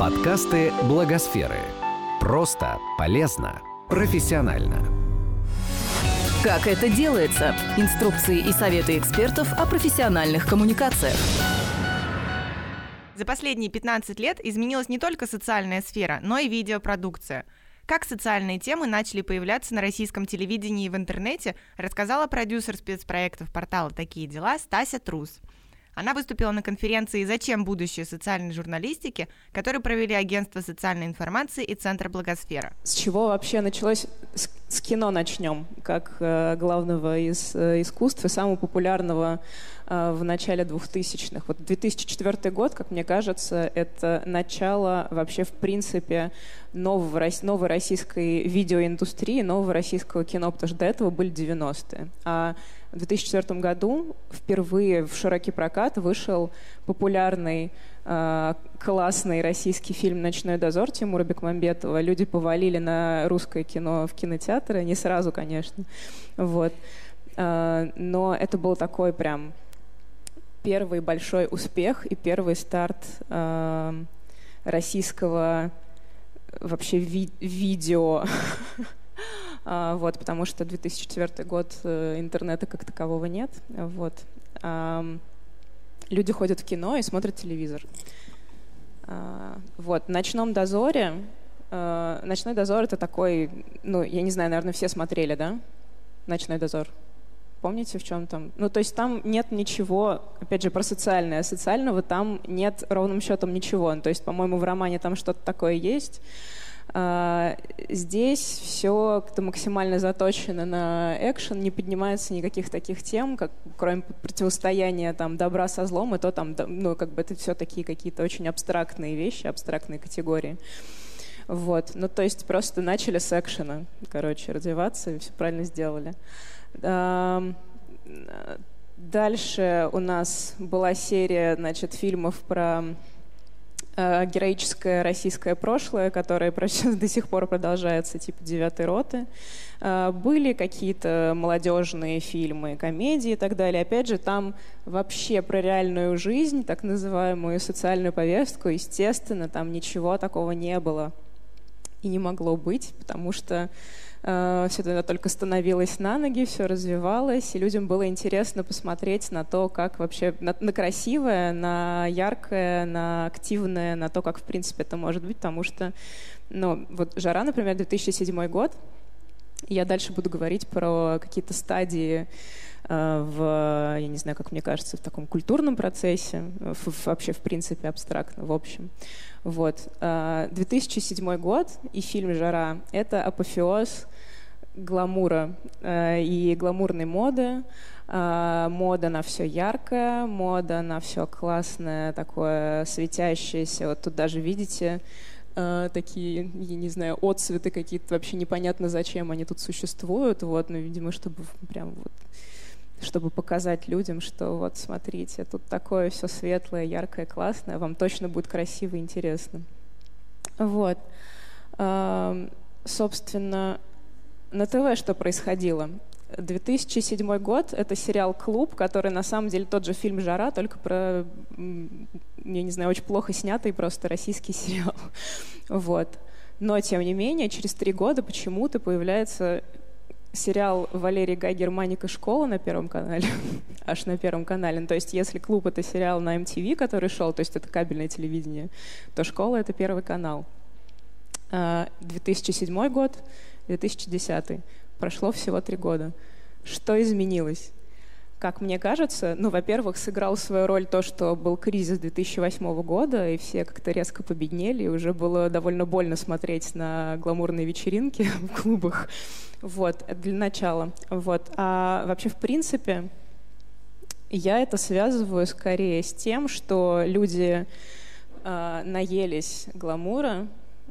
Подкасты Благосферы. Просто, полезно, профессионально. Как это делается? Инструкции и советы экспертов о профессиональных коммуникациях. За последние 15 лет изменилась не только социальная сфера, но и видеопродукция. Как социальные темы начали появляться на российском телевидении и в интернете, рассказала продюсер спецпроектов портала «Такие дела» Стася Трус. Она выступила на конференции «Зачем будущее социальной журналистики», которую провели Агентство социальной информации и Центр Благосфера. С чего вообще началось? С, с кино начнем, как э, главного из э, искусств и самого популярного в начале 2000-х. Вот 2004 год, как мне кажется, это начало вообще в принципе нового, новой российской видеоиндустрии, нового российского кино, потому что до этого были 90-е. А в 2004 году впервые в широкий прокат вышел популярный э, классный российский фильм «Ночной дозор» Тимура Бекмамбетова. Люди повалили на русское кино в кинотеатры, не сразу, конечно. Вот. Э, но это был такой прям первый большой успех и первый старт э, российского вообще ви видео А, вот, потому что 2004 год э, интернета как такового нет, вот. Люди ходят в кино и смотрят телевизор. А, вот, в «Ночном дозоре» э, «Ночной дозор» — это такой, ну, я не знаю, наверное, все смотрели, да? «Ночной дозор». Помните, в чем там? Ну, то есть там нет ничего, опять же, про социальное. Социального там нет ровным счетом ничего. То есть, по-моему, в романе там что-то такое есть. А, здесь все как-то максимально заточено на экшен, не поднимается никаких таких тем, как кроме противостояния там добра со злом, и то там, ну, как бы это все такие какие-то очень абстрактные вещи, абстрактные категории. Вот. Ну, то есть просто начали с экшена, короче, развиваться, и все правильно сделали. Дальше у нас была серия, значит, фильмов про Э, героическое российское прошлое, которое до сих пор продолжается, типа «Девятой роты». Э, были какие-то молодежные фильмы, комедии и так далее. Опять же, там вообще про реальную жизнь, так называемую социальную повестку, естественно, там ничего такого не было и не могло быть, потому что все тогда только становилось на ноги, все развивалось, и людям было интересно посмотреть на то, как вообще, на, на красивое, на яркое, на активное, на то, как, в принципе, это может быть, потому что, ну, вот «Жара», например, 2007 год, я дальше буду говорить про какие-то стадии Э, в, я не знаю, как мне кажется, в таком культурном процессе, в, вообще, в принципе, абстрактно, в общем. Вот. 2007 э, год и фильм «Жара» — это апофеоз гламура э, и гламурной моды, мода на все яркое, мода на все классное, такое светящееся. Вот тут даже видите такие, я не знаю, отцветы какие-то, вообще непонятно зачем они тут существуют, вот, но, видимо, чтобы прям вот чтобы показать людям, что вот смотрите, тут такое все светлое, яркое, классное, вам точно будет красиво и интересно. Вот. Собственно, на ТВ что происходило? 2007 год — это сериал «Клуб», который на самом деле тот же фильм «Жара», только про, я не знаю, очень плохо снятый просто российский сериал. Вот. Но, тем не менее, через три года почему-то появляется сериал Валерий Гай «Германика. Школа» на Первом канале, аж на Первом канале. Ну, то есть если «Клуб» — это сериал на MTV, который шел, то есть это кабельное телевидение, то «Школа» — это Первый канал. 2007 а, год, 2010. Прошло всего три года. Что изменилось? Как мне кажется, ну, во-первых, сыграл свою роль то, что был кризис 2008 года, и все как-то резко победнели, и уже было довольно больно смотреть на гламурные вечеринки в клубах. Вот, для начала. Вот. А вообще, в принципе, я это связываю скорее с тем, что люди э, наелись гламура,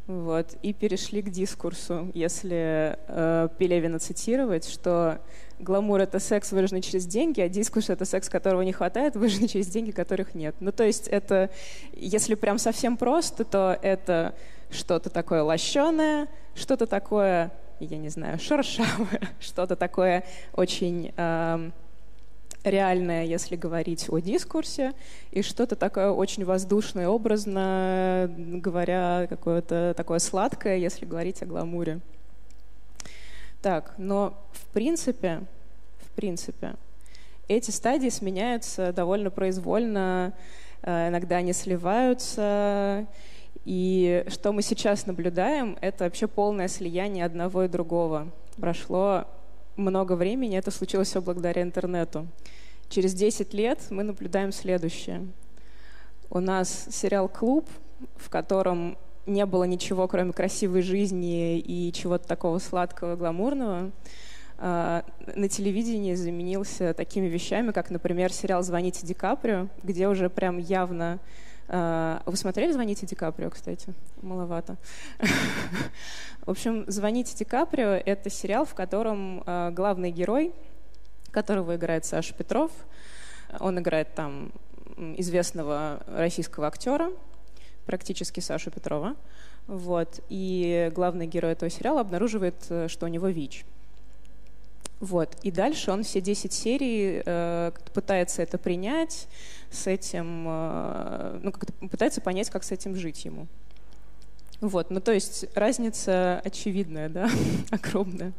вот, и перешли к дискурсу, если э, Пелевина цитировать, что гламур — это секс, выраженный через деньги, а дискурс — это секс, которого не хватает, выраженный через деньги, которых нет. Ну, то есть это, если прям совсем просто, то это что-то такое лощеное, что-то такое, я не знаю, шершавое, что-то такое очень... Э, реальное, если говорить о дискурсе, и что-то такое очень воздушное, образно говоря, какое-то такое сладкое, если говорить о гламуре. Так, но в принципе, в принципе, эти стадии сменяются довольно произвольно, э, иногда они сливаются, и что мы сейчас наблюдаем, это вообще полное слияние одного и другого. Прошло много времени, это случилось все благодаря интернету. Через 10 лет мы наблюдаем следующее. У нас сериал «Клуб», в котором не было ничего, кроме красивой жизни и чего-то такого сладкого, гламурного, а, на телевидении заменился такими вещами, как, например, сериал «Звоните Ди Каприо», где уже прям явно... А, вы смотрели «Звоните Ди Каприо», кстати? Маловато. В общем, «Звоните Ди Каприо» — это сериал, в котором а, главный герой, которого играет Саша Петров, он играет там известного российского актера, практически Сашу Петрова. Вот. И главный герой этого сериала обнаруживает, э, что у него ВИЧ. Вот. И дальше он все 10 серий э, пытается это принять, с этим, э, ну, как пытается понять, как с этим жить ему. Вот, ну то есть разница очевидная, да, огромная.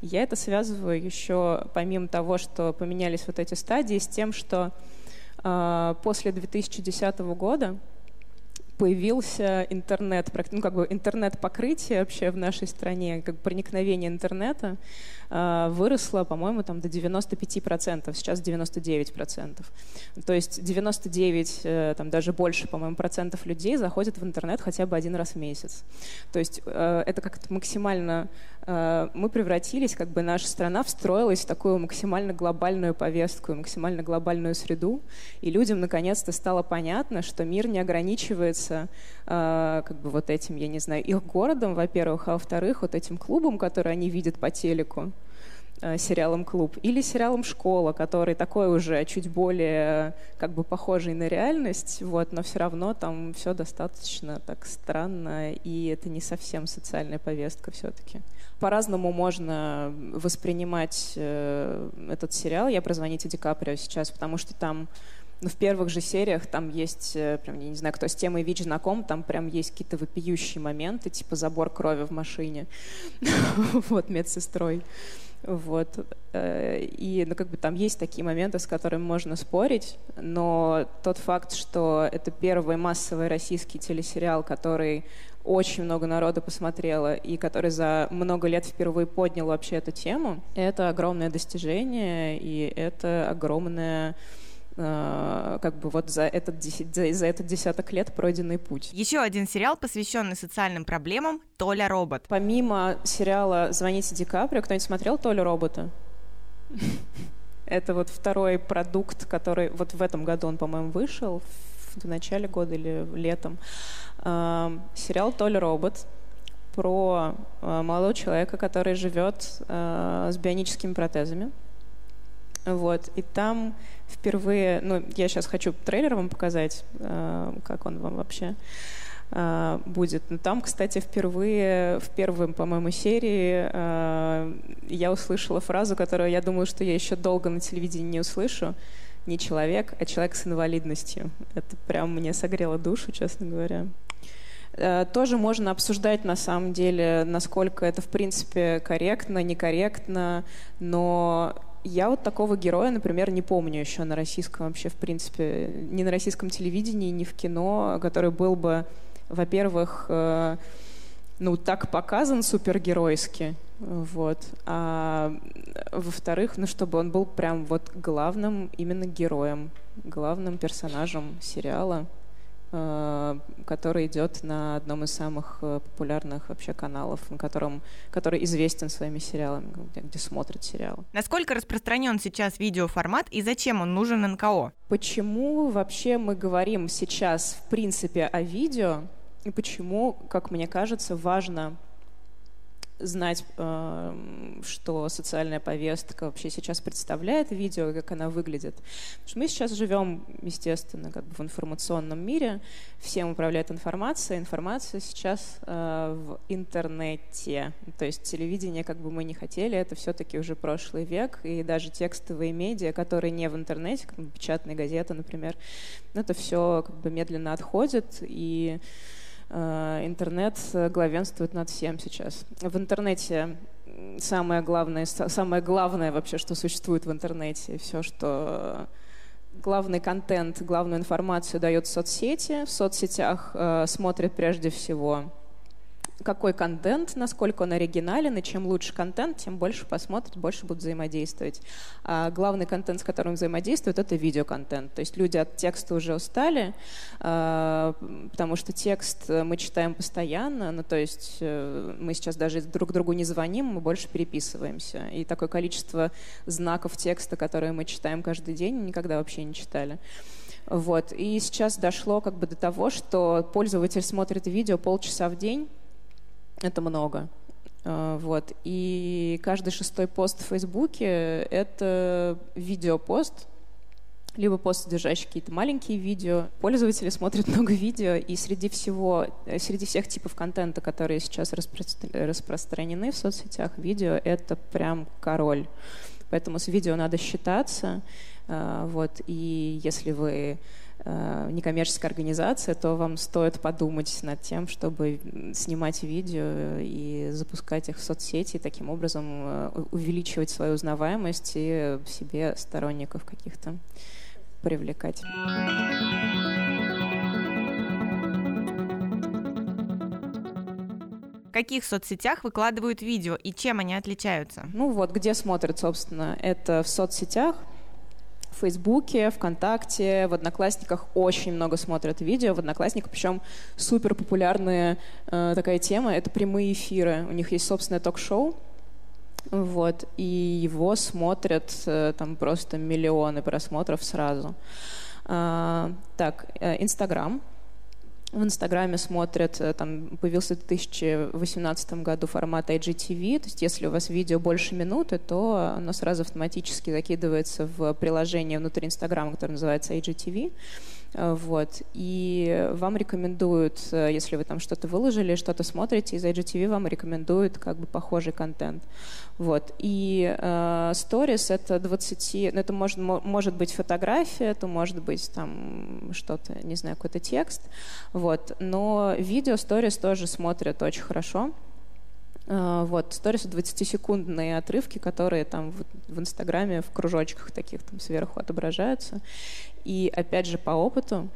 Я это связываю еще, помимо того, что поменялись вот эти стадии, с тем, что э, после 2010 года появился интернет, ну, как бы интернет-покрытие вообще в нашей стране, как проникновение интернета э, выросло, по-моему, там до 95%, сейчас 99%. То есть 99, э, там даже больше, по-моему, процентов людей заходят в интернет хотя бы один раз в месяц. То есть э, это как-то максимально... Э, мы превратились, как бы наша страна встроилась в такую максимально глобальную повестку, максимально глобальную среду, и людям наконец-то стало понятно, что мир не ограничивается э, как бы вот этим, я не знаю, их городом, во-первых, а во-вторых, вот этим клубом, который они видят по телеку, э, сериалом «Клуб», или сериалом «Школа», который такой уже чуть более как бы похожий на реальность, вот, но все равно там все достаточно так странно, и это не совсем социальная повестка все-таки. По-разному можно воспринимать э, этот сериал. Я про «Звоните Ди Каприо» сейчас, потому что там ну, в первых же сериях там есть, э, прям, я не знаю, кто с темой ВИЧ знаком, там прям есть какие-то вопиющие моменты, типа забор крови в машине, вот, медсестрой. Вот. Э, и, ну, как бы там есть такие моменты, с которыми можно спорить, но тот факт, что это первый массовый российский телесериал, который очень много народа посмотрело и который за много лет впервые поднял вообще эту тему, это огромное достижение, и это огромное как бы вот за этот, за, за этот десяток лет пройденный путь. Еще один сериал, посвященный социальным проблемам «Толя робот». Помимо сериала «Звоните Ди Каприо», кто-нибудь смотрел «Толя робота»? Это вот второй продукт, который вот в этом году он, по-моему, вышел, в начале года или летом. Э, сериал «Толя робот» про э, молодого человека, который живет с бионическими протезами. Вот. И там впервые, ну, я сейчас хочу трейлер вам показать, э, как он вам вообще э, будет. Но там, кстати, впервые, в первом, по-моему, серии э, я услышала фразу, которую я думаю, что я еще долго на телевидении не услышу. Не человек, а человек с инвалидностью. Это прям мне согрело душу, честно говоря. Тоже можно обсуждать на самом деле, насколько это в принципе корректно, некорректно, но я вот такого героя, например, не помню еще на российском вообще, в принципе, ни на российском телевидении, ни в кино, который был бы, во-первых, э, ну, так показан супергеройски, вот, а во-вторых, ну, чтобы он был прям вот главным именно героем, главным персонажем сериала. Э, который идет на одном из самых э, популярных вообще каналов, на котором, который известен своими сериалами, где, где смотрят сериалы. Насколько распространен сейчас видеоформат и зачем он нужен НКО? Почему вообще мы говорим сейчас в принципе о видео и почему, как мне кажется, важно знать, эм, что социальная повестка вообще сейчас представляет видео, как она выглядит. Потому что мы сейчас живем, естественно, как бы в информационном мире, всем управляет информация, информация сейчас э, в интернете. То есть телевидение, как бы мы не хотели, это все-таки уже прошлый век, и даже текстовые медиа, которые не в интернете, как печатные газеты, например, это все как бы медленно отходит, и Э, интернет главенствует над всем сейчас. В интернете самое главное, самое главное вообще, что существует в интернете, все, что главный контент, главную информацию дает соцсети. В соцсетях э, смотрят прежде всего какой контент, насколько он оригинален, и чем лучше контент, тем больше посмотрят, больше будут взаимодействовать. А главный контент, с которым взаимодействуют, это видеоконтент. То есть люди от текста уже устали, а, потому что текст мы читаем постоянно, ну то есть э, мы сейчас даже друг другу не звоним, мы больше переписываемся. И такое количество знаков текста, которые мы читаем каждый день, никогда вообще не читали. Вот. И сейчас дошло как бы до того, что пользователь смотрит видео полчаса в день, это много. А, вот. И каждый шестой пост в Фейсбуке — это видеопост, либо пост, содержащий какие-то маленькие видео. Пользователи смотрят много видео, и среди всего, э, среди всех типов контента, которые сейчас распро- распространены в соцсетях, видео — это прям король. Поэтому с видео надо считаться. А, вот. И если вы Э, некоммерческая организация, то вам стоит подумать над тем, чтобы снимать видео и запускать их в соцсети, и таким образом э, увеличивать свою узнаваемость и себе сторонников каких-то привлекать. В каких соцсетях выкладывают видео и чем они отличаются? Ну вот, где смотрят, собственно, это в соцсетях, в Фейсбуке, ВКонтакте, в Одноклассниках очень много смотрят видео. В Одноклассниках, причем супер популярная э, такая тема — это прямые эфиры. У них есть собственное ток-шоу, вот, и его смотрят э, там просто миллионы просмотров сразу. А, так, э, Инстаграм — в Инстаграме смотрят, э, там появился в 2018 году формат IGTV, то есть если у вас видео больше минуты, то оно сразу автоматически закидывается в приложение внутри Инстаграма, которое называется IGTV. Э, вот. И вам рекомендуют, э, если вы там что-то выложили, что-то смотрите, из IGTV вам рекомендуют как бы похожий контент. Вот. И э, Stories — это 20... Ну, это может, может быть фотография, это может быть там что-то, не знаю, какой-то текст. Вот. Но видео Stories тоже смотрят очень хорошо. Uh, вот, сторис 20-секундные отрывки, которые там в, в Инстаграме в кружочках таких там сверху отображаются. И опять же по опыту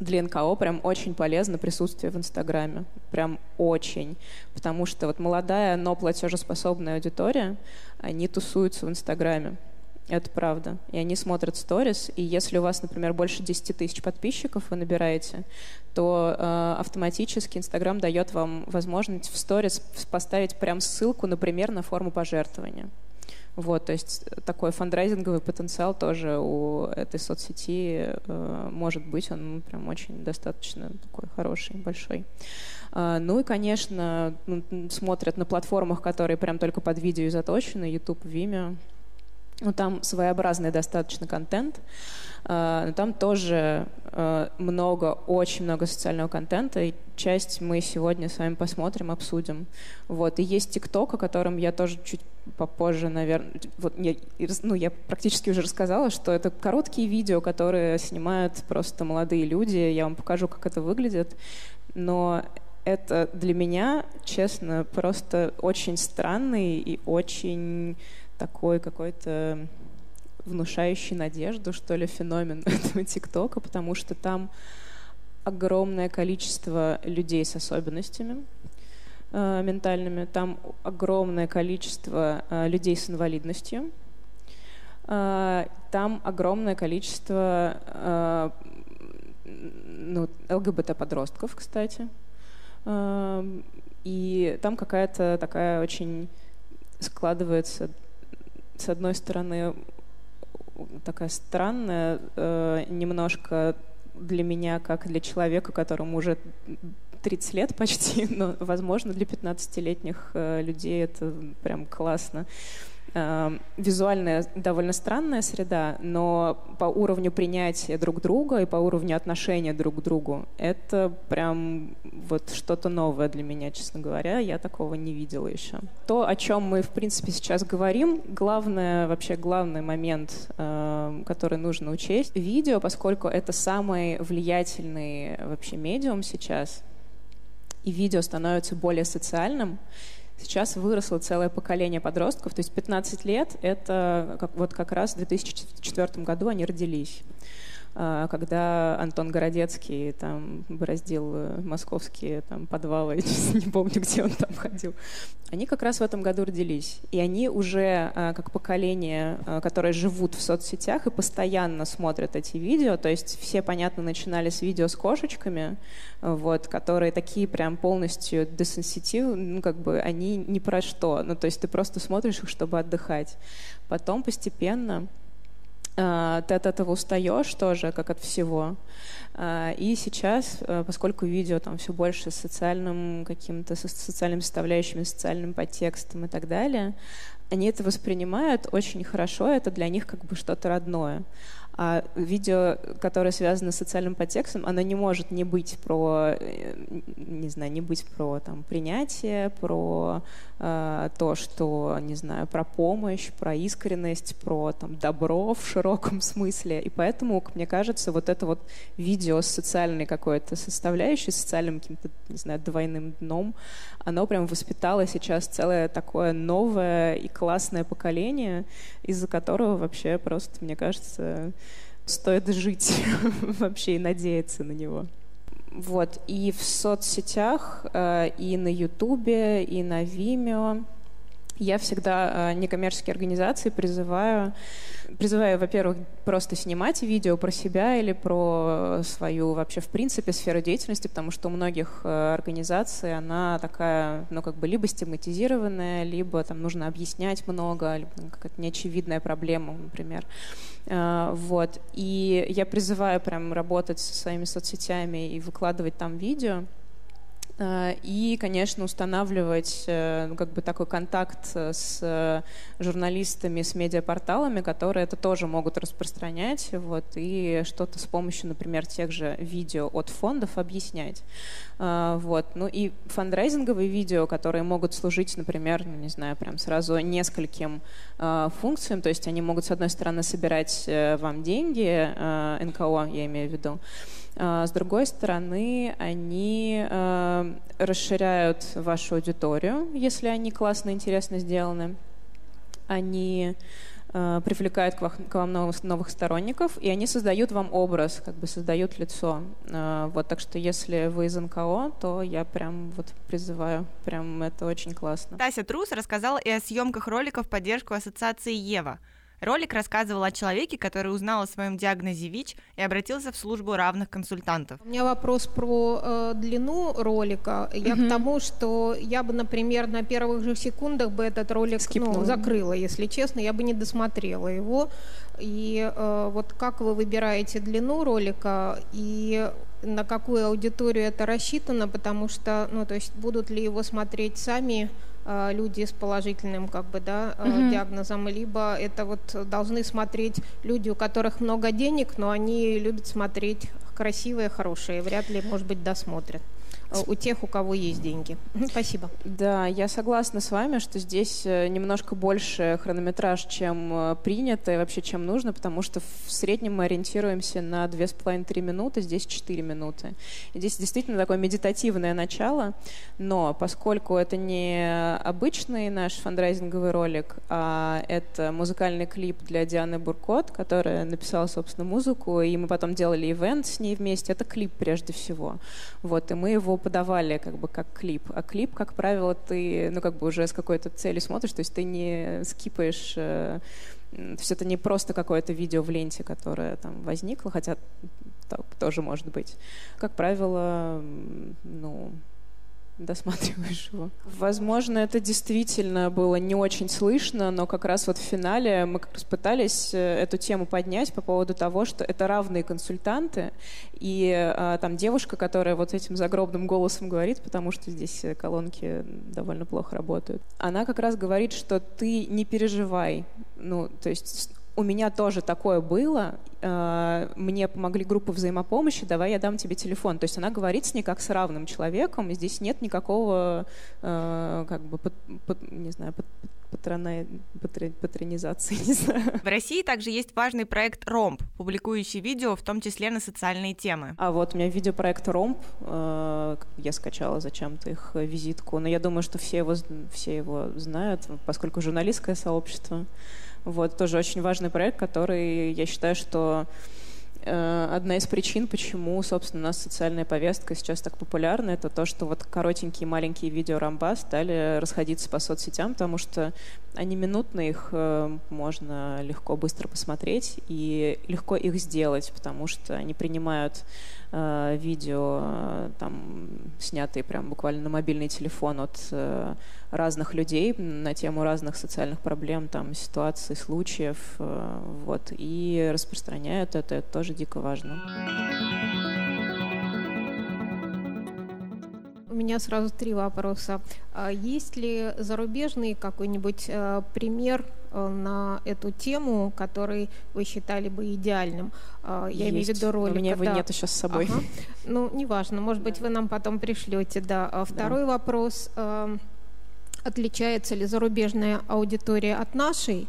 для НКО прям очень полезно присутствие в Инстаграме. Прям очень. Потому что вот молодая, но платежеспособная аудитория, они тусуются в Инстаграме. Это правда. И они смотрят сторис, и если у вас, например, больше 10 тысяч подписчиков вы набираете, то э, автоматически Инстаграм дает вам возможность в сторис поставить прям ссылку, например, на форму пожертвования. Вот, то есть такой фандрайзинговый потенциал тоже у этой соцсети э, может быть, он прям очень достаточно такой хороший, большой. Э, ну и, конечно, ну, смотрят на платформах, которые прям только под видео заточены, YouTube, Vimeo. Ну, там своеобразный достаточно контент. Uh, но там тоже uh, много, очень много социального контента, и часть мы сегодня с вами посмотрим, обсудим. Вот. И есть ТикТок, о котором я тоже чуть попозже, наверное... Вот я, ну, я практически уже рассказала, что это короткие видео, которые снимают просто молодые люди. Я вам покажу, как это выглядит. Но это для меня, честно, просто очень странный и очень такой какой-то внушающий надежду, что ли, феномен этого ТикТока, потому что там огромное количество людей с особенностями э, ментальными, там огромное количество э, людей с инвалидностью, э, там огромное количество э, ну, ЛГБТ-подростков, кстати. Э, и там какая-то такая очень складывается с одной стороны, такая странная, э, немножко для меня, как для человека, которому уже 30 лет почти, но, возможно, для 15-летних э, людей это прям классно. Эм, визуальная довольно странная среда, но по уровню принятия друг друга и по уровню отношения друг к другу это прям вот что-то новое для меня, честно говоря. Я такого не видела еще. То, о чем мы, в принципе, сейчас говорим, главное, вообще главный момент, эм, который нужно учесть, видео, поскольку это самый влиятельный вообще медиум сейчас, и видео становится более социальным, Сейчас выросло целое поколение подростков, то есть 15 лет — это как, вот как раз в 2004 году они родились. А, когда Антон Городецкий там бороздил э, московские там, подвалы, не помню, где он там ходил. Они как раз в этом году родились. И они уже а, как поколение, а, которое живут в соцсетях и постоянно смотрят эти видео. То есть все, понятно, начинали с видео с кошечками, вот, которые такие прям полностью десенситив, ну, как бы они ни про что. Ну, то есть ты просто смотришь их, чтобы отдыхать. Потом постепенно ты от этого устаешь тоже, как от всего. А, и сейчас, э, поскольку видео там все больше с социальным каким-то, с социальными составляющими, социальным подтекстом и так далее, они это воспринимают очень хорошо, это для них как бы что-то родное. А видео, которое связано с социальным подтекстом, оно не может не быть про, э, не знаю, не быть про там, принятие, про э, то, что, не знаю, про помощь, про искренность, про там, добро в широком смысле. И поэтому, мне кажется, вот это вот видео с социальной какой-то составляющей, социальным каким-то, не знаю, двойным дном, оно прям воспитало сейчас целое такое новое и классное поколение, из-за которого вообще просто, мне кажется, стоит жить вообще и надеяться на него. Вот, и в соцсетях, э, и на Ютубе, и на Vimeo я всегда э, некоммерческие организации призываю, призываю, во-первых, просто снимать видео про себя или про свою вообще в принципе сферу деятельности, потому что у многих э, организаций она такая, ну как бы либо стигматизированная, либо там нужно объяснять много, либо какая-то неочевидная проблема, например. Э, вот. И я призываю прям работать со своими соцсетями и выкладывать там видео, и, конечно, устанавливать э, ну, как бы такой контакт с журналистами, с медиапорталами, которые это тоже могут распространять, вот, и что-то с помощью, например, тех же видео от фондов объяснять. Э, вот. Ну и фандрайзинговые видео, которые могут служить, например, ну, не знаю, прям сразу нескольким функциям, то есть они могут, с одной стороны, собирать вам деньги, НКО, я имею в виду, с другой стороны, они а, расширяют вашу аудиторию, если они классно, интересно сделаны. Они а, привлекают к вам новых, новых сторонников, и они создают вам образ, как бы создают лицо. Вот, так что если вы из НКО, то я прям вот призываю, прям это очень классно. Тася Трус рассказала и о съемках роликов в поддержку ассоциации «Ева». Ролик рассказывал о человеке, который узнал о своем диагнозе ВИЧ и обратился в службу равных консультантов. У меня вопрос про э, длину ролика. Я угу. к тому, что я бы, например, на первых же секундах бы этот ролик ну, закрыла, если честно, я бы не досмотрела его. И э, вот как вы выбираете длину ролика и на какую аудиторию это рассчитано, потому что, ну, то есть будут ли его смотреть сами люди с положительным как бы, да, угу. диагнозом, либо это вот должны смотреть люди, у которых много денег, но они любят смотреть красивые, хорошие, вряд ли, может быть, досмотрят. Э, у тех, у кого есть деньги. Спасибо. Да, я согласна с вами, что здесь э, немножко больше хронометраж, чем э, принято и вообще чем нужно, потому что в среднем мы ориентируемся на 2,5-3 минуты, здесь 4 минуты. И здесь действительно такое медитативное начало, но поскольку это не обычный наш фандрайзинговый ролик, а это музыкальный клип для Дианы Буркот, которая написала, собственно, музыку, и мы потом делали ивент с ней вместе, это клип прежде всего. Вот, и мы его подавали как бы как клип. А клип, как правило, ты, ну, как бы уже с какой-то целью смотришь, то есть ты не скипаешь э, то есть это не просто какое-то видео в ленте, которое там возникло, хотя так тоже может быть. Как правило, ну, досматриваешь его. Возможно, это действительно было не очень слышно, но как раз вот в финале мы как раз пытались э, эту тему поднять по поводу того, что это равные консультанты, и а, там девушка, которая вот этим загробным голосом говорит, потому что здесь колонки довольно плохо работают, она как раз говорит, что ты не переживай, ну, то есть у меня тоже такое было. Э, мне помогли группы взаимопомощи, давай я дам тебе телефон. То есть она говорит с ней как с равным человеком, и здесь нет никакого, э, как бы, не знаю, патрона, патронизации, не знаю. В России также есть важный проект «Ромб», публикующий видео, в том числе на социальные темы. А вот у меня видеопроект «Ромб», э, я скачала зачем-то их визитку, но я думаю, что все его, все его знают, поскольку журналистское сообщество. Вот, тоже очень важный проект, который, я считаю, что э, одна из причин, почему, собственно, у нас социальная повестка сейчас так популярна, это то, что вот коротенькие маленькие видео рамба стали расходиться по соцсетям, потому что они минутные, их э, можно легко, быстро посмотреть и легко их сделать, потому что они принимают э, видео, э, там, снятые прям буквально на мобильный телефон от э, разных людей на тему разных социальных проблем, там, ситуаций, случаев, вот, и распространяют это, это тоже дико важно. У меня сразу три вопроса. А есть ли зарубежный какой-нибудь э, пример э, на эту тему, который вы считали бы идеальным? Э, я имею в виду ролик. У меня его да. нет еще с собой. Ага. Ну, неважно, может быть, вы нам потом пришлете, да. А второй да. вопрос. Э, отличается ли зарубежная аудитория от нашей?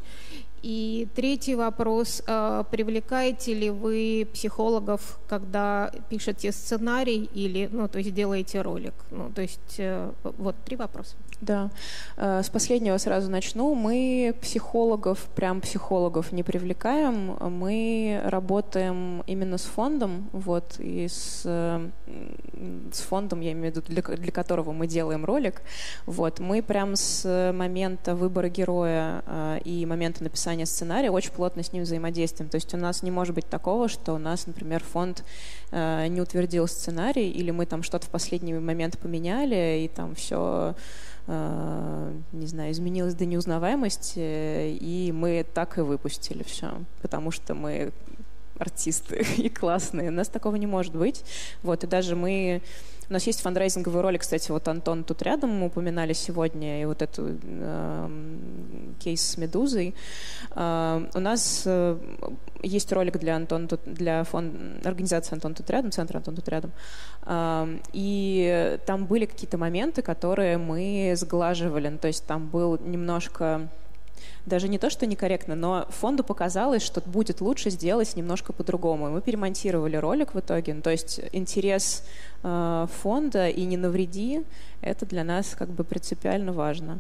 И третий вопрос. А, привлекаете ли вы психологов, когда пишете сценарий или, ну, то есть делаете ролик? Ну, то есть э, вот три вопроса. Да. Э, с последнего сразу начну. Мы психологов, прям психологов не привлекаем. Мы работаем именно с фондом, вот, и с, с фондом, я имею в виду, для, для которого мы делаем ролик. Вот. Мы прям с момента выбора героя э, и момента написания сценария очень плотно с ним взаимодействуем. То есть у нас не может быть такого, что у нас, например, фонд э, не утвердил сценарий, или мы там что-то в последний момент поменяли, и там все Э, не знаю, изменилась до неузнаваемости, и мы так и выпустили все, потому что мы артисты и классные. У нас такого не может быть. Вот, и даже мы у нас есть фандрайзинговый ролик, кстати, вот Антон тут рядом, мы упоминали сегодня, и вот эту э, кейс с «Медузой». Э, у нас э, есть ролик для Антон тут, для фонд, организации «Антон тут рядом», центра «Антон тут рядом». Э, и там были какие-то моменты, которые мы сглаживали. То есть там был немножко даже не то, что некорректно, но фонду показалось, что будет лучше сделать немножко по-другому. Мы перемонтировали ролик в итоге. Ну, то есть интерес э, фонда и не навреди, это для нас как бы принципиально важно.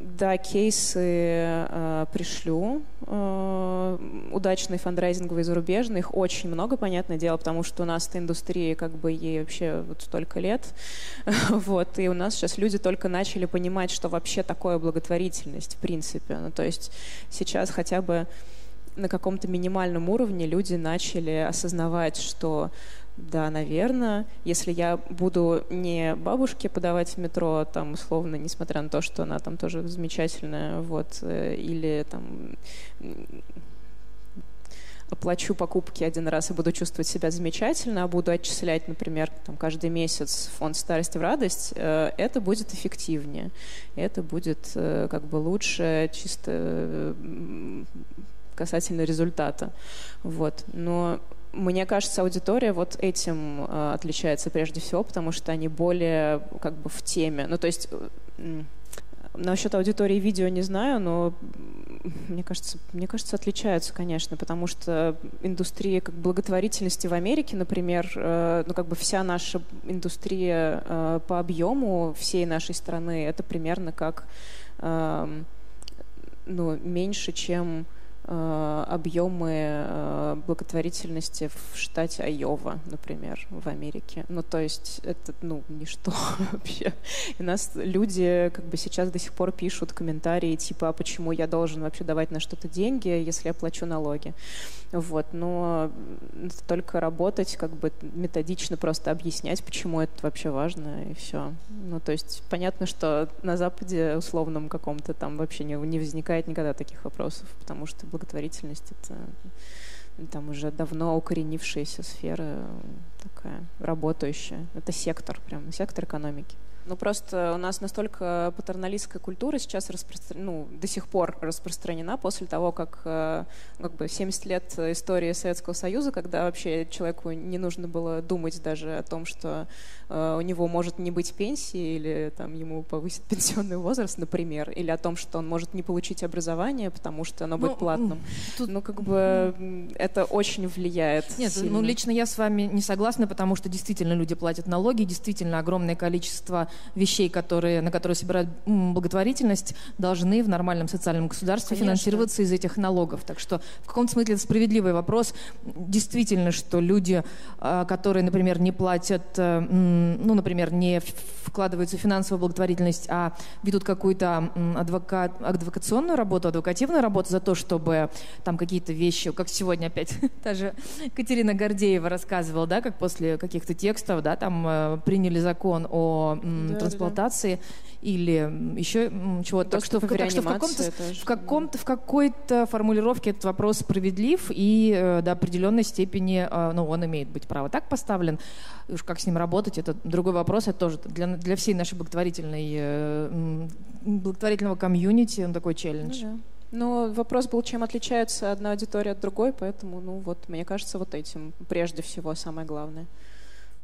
Да, кейсы э, пришлю. Э, удачные фандрайзинговые зарубежные. Их очень много, понятное дело, потому что у нас эта индустрия, как бы ей вообще вот столько лет. вот, и у нас сейчас люди только начали понимать, что вообще такое благотворительность, в принципе. Ну, то есть сейчас хотя бы на каком-то минимальном уровне люди начали осознавать, что да, наверное. Если я буду не бабушке подавать в метро, там, условно, несмотря на то, что она там тоже замечательная, вот, э, или там оплачу покупки один раз и буду чувствовать себя замечательно, а буду отчислять, например, там, каждый месяц фонд старости в радость, э, это будет эффективнее. Это будет э, как бы лучше чисто касательно результата. Вот. Но мне кажется, аудитория вот этим э, отличается прежде всего, потому что они более как бы в теме. Ну, то есть э, насчет аудитории видео не знаю, но мне кажется, мне кажется, отличаются, конечно, потому что индустрия как благотворительности в Америке, например, э, ну как бы вся наша индустрия э, по объему всей нашей страны, это примерно как э, ну, меньше, чем объемы э, благотворительности в штате Айова, например, в Америке. Ну, то есть это, ну, ничто вообще. И нас люди как бы сейчас до сих пор пишут комментарии типа, а почему я должен вообще давать на что-то деньги, если я плачу налоги. Вот, но только работать, как бы методично просто объяснять, почему это вообще важно, и все. Ну, то есть понятно, что на Западе условном каком-то там вообще не, не возникает никогда таких вопросов, потому что благотворительность — это там уже давно укоренившаяся сфера такая, работающая. Это сектор, прям сектор экономики. Ну, просто у нас настолько патерналистская культура сейчас распростран... ну, до сих пор распространена после того, как, э, как бы 70 лет истории Советского Союза, когда вообще человеку не нужно было думать даже о том, что э, у него может не быть пенсии или там ему повысит пенсионный возраст, например, или о том, что он может не получить образование, потому что оно будет ну, платным. Тут... Ну, как бы это очень влияет. Нет, сильно. ну, лично я с вами не согласна, потому что действительно люди платят налоги, действительно огромное количество вещей, которые, на которые собирают благотворительность, должны в нормальном социальном государстве Конечно. финансироваться из этих налогов. Так что в каком-то смысле это справедливый вопрос. Действительно, что люди, а, которые, например, не платят, э, ну, например, не вкладываются в финансовую благотворительность, а ведут какую-то адвокат, адвокационную работу, адвокативную работу за то, чтобы там какие-то вещи, как сегодня опять та же Катерина Гордеева рассказывала, да, как после каких-то текстов, да, там э, приняли закон о да, трансплантации да. Или еще чего-то. Так что, так что в каком-то, в, каком-то, в какой-то формулировке этот вопрос справедлив и э, до определенной степени э, ну, он имеет быть право так поставлен. Уж как с ним работать, это другой вопрос. Это тоже для, для всей нашей благотворительной, э, благотворительного комьюнити он такой челлендж. Ну, да. Но вопрос был, чем отличается одна аудитория от другой, поэтому, ну вот, мне кажется, вот этим прежде всего самое главное.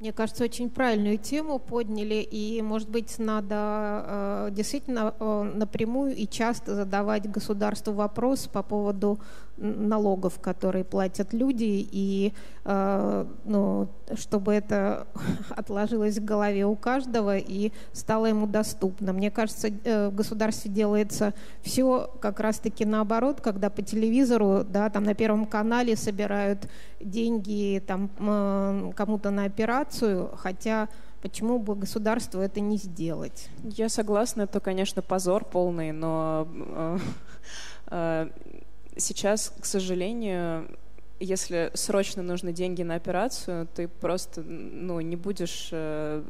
Мне кажется, очень правильную тему подняли, и, может быть, надо э, действительно э, напрямую и часто задавать государству вопрос по поводу налогов, которые платят люди, и э, ну, чтобы это отложилось в голове у каждого и стало ему доступно. Мне кажется, э, в государстве делается все как раз-таки наоборот, когда по телевизору, да, там на Первом канале собирают деньги там, э, кому-то на операцию, хотя Почему бы государству это не сделать? Я согласна, это, конечно, позор полный, но э, э, сейчас, к сожалению, если срочно нужны деньги на операцию, ты просто ну, не будешь э,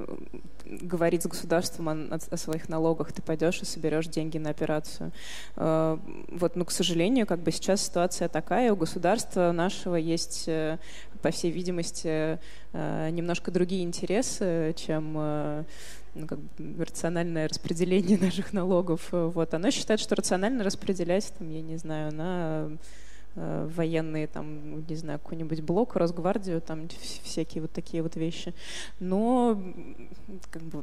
говорить с государством о, о своих налогах, ты пойдешь и соберешь деньги на операцию. Э, вот, ну, к сожалению, как бы сейчас ситуация такая, у государства нашего есть, э, по всей видимости, э, немножко другие интересы, чем э, ну, как бы рациональное распределение наших налогов. Вот. Оно считает, что рационально распределять, там, я не знаю, на э, военные, там, не знаю, какой-нибудь блок, Росгвардию, там всякие вот такие вот вещи. Но как бы,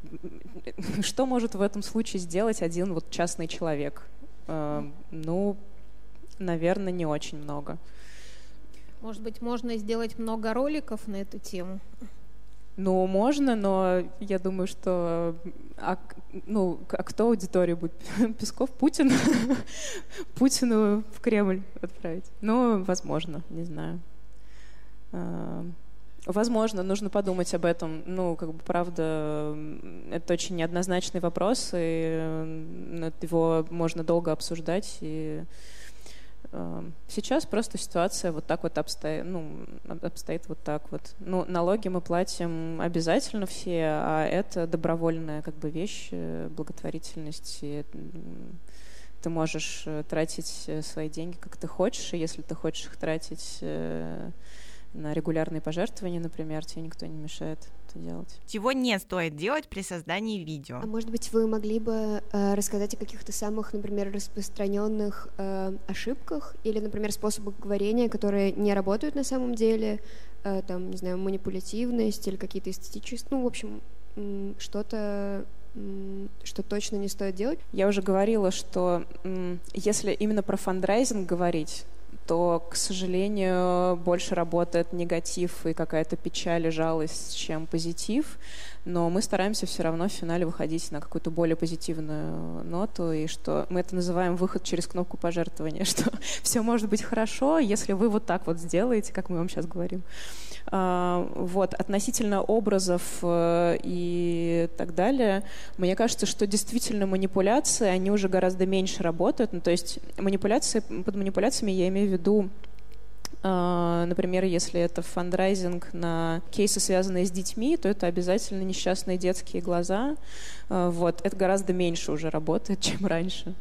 что может в этом случае сделать один вот частный человек? Э, ну, наверное, не очень много. Может быть, можно сделать много роликов на эту тему? Ну, можно, но я думаю, что... А, ну, а кто аудитория будет? Песков? Путин? Путину в Кремль отправить? Ну, возможно, не знаю. А, возможно, нужно подумать об этом. Ну, как бы, правда, это очень неоднозначный вопрос, и его можно долго обсуждать, и сейчас просто ситуация вот так вот обстоит, ну, обстоит вот так вот. Ну, налоги мы платим обязательно все, а это добровольная как бы вещь, э, благотворительность. И ты можешь э, тратить э, свои деньги как ты хочешь, и если ты хочешь их тратить на регулярные пожертвования, например, тебе никто не мешает это делать. Чего не стоит делать при создании видео? А может быть, вы могли бы э, рассказать о каких-то самых, например, распространенных э, ошибках или, например, способах говорения, которые не работают на самом деле, э, там, не знаю, манипулятивность или какие-то эстетические, ну, в общем, что-то что точно не стоит делать? Я уже говорила, что если именно про фандрайзинг говорить, то, к сожалению, больше работает негатив и какая-то печаль и жалость, чем позитив. Но мы стараемся все равно в финале выходить на какую-то более позитивную ноту, и что мы это называем выход через кнопку пожертвования, что все может быть хорошо, если вы вот так вот сделаете, как мы вам сейчас говорим. А, вот, относительно образов э, и так далее, мне кажется, что действительно манипуляции, они уже гораздо меньше работают. Ну, то есть манипуляции, под манипуляциями я имею в виду Например, если это фандрайзинг на кейсы, связанные с детьми, то это обязательно несчастные детские глаза. А, вот. Это гораздо меньше уже работает, чем раньше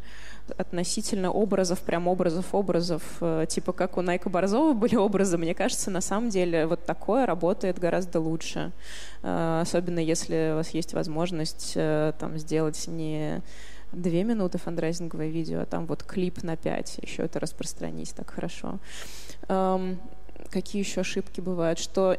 относительно образов, прям образов, образов, э, типа как у Найка Борзова были образы, мне кажется, на самом деле вот такое работает гораздо лучше. Э, особенно если у вас есть возможность э, там сделать не две минуты фандрайзинговое видео, а там вот клип на пять, еще это распространить так хорошо. Эм, какие еще ошибки бывают? Что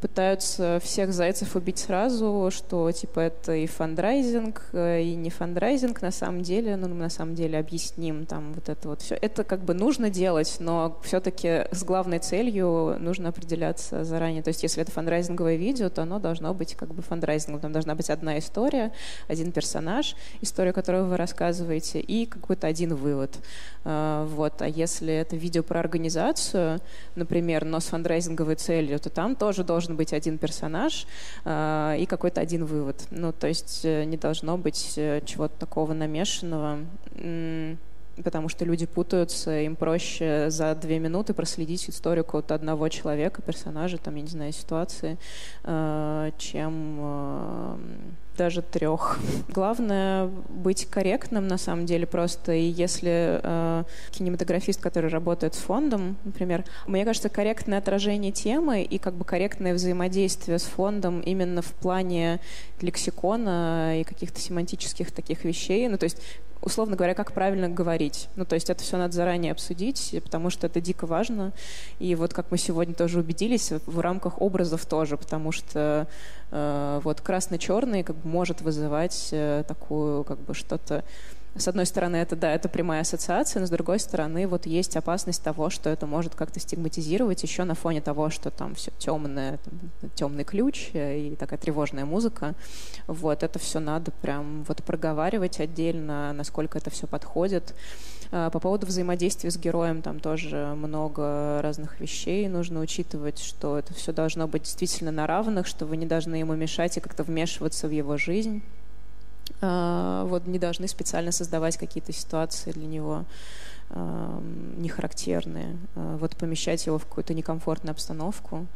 пытаются всех зайцев убить сразу, что типа это и фандрайзинг, э, и не фандрайзинг на самом деле, ну на самом деле объясним там вот это вот все. Это как бы нужно делать, но все-таки с главной целью нужно определяться заранее. То есть если это фандрайзинговое видео, то оно должно быть как бы фандрайзингом. Там должна быть одна история, один персонаж, историю которую вы рассказываете, и какой-то один вывод. Э, вот. А если это видео про организацию, например, но с фандрайзинговой целью, то там тоже должен должен быть один персонаж э, и какой-то один вывод. Ну, то есть э, не должно быть э, чего-то такого намешанного потому что люди путаются, им проще за две минуты проследить историю какого-то одного человека, персонажа, там, я не знаю, ситуации, э, чем даже трех. Главное быть корректным на самом деле просто. И если э, кинематографист, который работает с фондом, например, мне кажется, корректное отражение темы и как бы корректное взаимодействие с фондом именно в плане лексикона и каких-то семантических таких вещей. Ну, то есть условно говоря, как правильно говорить. Ну, то есть это все надо заранее обсудить, потому что это дико важно. И вот как мы сегодня тоже убедились, в рамках образов тоже, потому что э, вот красно-черный как бы может вызывать э, такую как бы что-то с одной стороны, это, да, это прямая ассоциация, но с другой стороны, вот есть опасность того, что это может как-то стигматизировать еще на фоне того, что там все темное, там, темный ключ и такая тревожная музыка. Вот, это все надо прям вот проговаривать отдельно, насколько это все подходит. А, по поводу взаимодействия с героем там тоже много разных вещей нужно учитывать, что это все должно быть действительно на равных, что вы не должны ему мешать и как-то вмешиваться в его жизнь. А, вот не должны специально создавать какие-то ситуации для него нехарактерные, а, вот помещать его в какую-то некомфортную обстановку.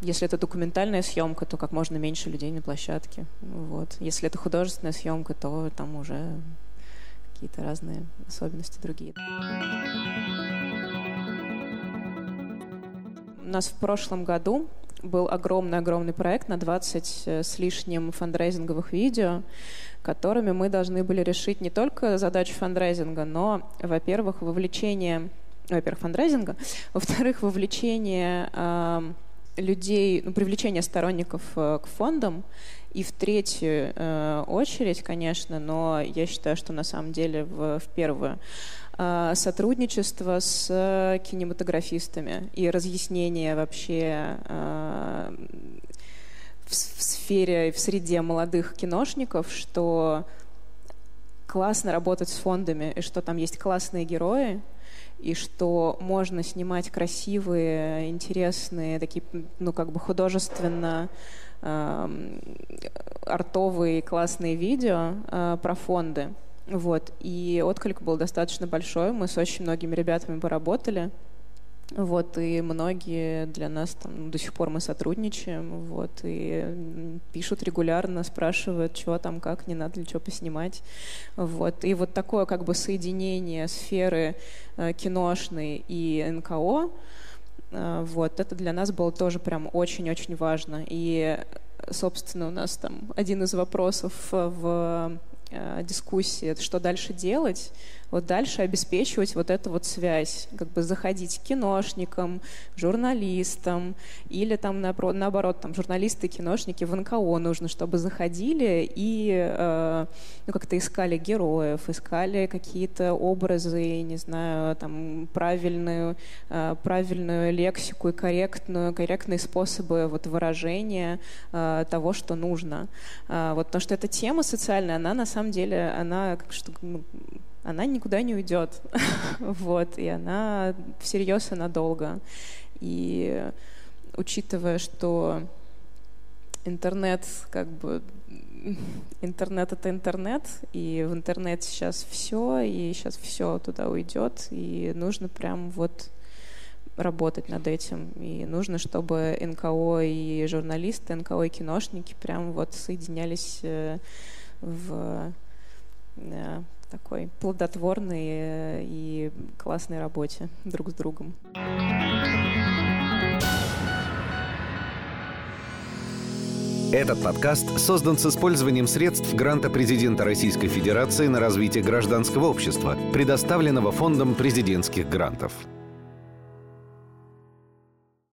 Если это документальная съемка, то как можно меньше людей на площадке. Вот. Если это художественная съемка, то там уже какие-то разные особенности другие. У нас в прошлом году был огромный-огромный проект на 20 э, с лишним фандрайзинговых видео, которыми мы должны были решить не только задачу фандрайзинга, но, во-первых, вовлечение, во-первых, фандрайзинга, во-вторых, вовлечение э, людей, ну, привлечение сторонников э, к фондам, и в третью э, очередь, конечно, но я считаю, что на самом деле в, в первую, а, сотрудничество с кинематографистами и разъяснение вообще в сфере, в среде молодых киношников, что классно работать с фондами, и что там есть классные герои, и что можно снимать красивые, интересные, такие, ну, как бы художественно э, артовые классные видео э, про фонды. Вот. И отклик был достаточно большой. Мы с очень многими ребятами поработали. Вот, и многие для нас там до сих пор мы сотрудничаем, вот, и пишут регулярно, спрашивают, что там, как, не надо ли что поснимать, вот. И вот такое как бы соединение сферы э, киношной и НКО, вот, это для нас было тоже прям очень-очень важно. И, собственно, у нас там один из вопросов в э, дискуссии, что дальше делать, вот дальше обеспечивать вот эту вот связь, как бы заходить к киношникам, журналистам, или там наоборот, там журналисты, киношники в НКО нужно, чтобы заходили и э, ну, как-то искали героев, искали какие-то образы, не знаю, там правильную, э, правильную лексику и корректную, корректные способы вот выражения э, того, что нужно. Вот, потому что эта тема социальная, она на самом деле, она как что ну, она никуда не уйдет. вот, и она всерьез и надолго. И учитывая, что интернет как бы интернет это интернет, и в интернет сейчас все, и сейчас все туда уйдет, и нужно прям вот работать над этим. И нужно, чтобы НКО и журналисты, НКО и киношники прям вот соединялись э, в э, такой плодотворной э, и классной работе друг с другом. Этот подкаст создан с использованием средств гранта президента Российской Федерации на развитие гражданского общества, предоставленного Фондом президентских грантов.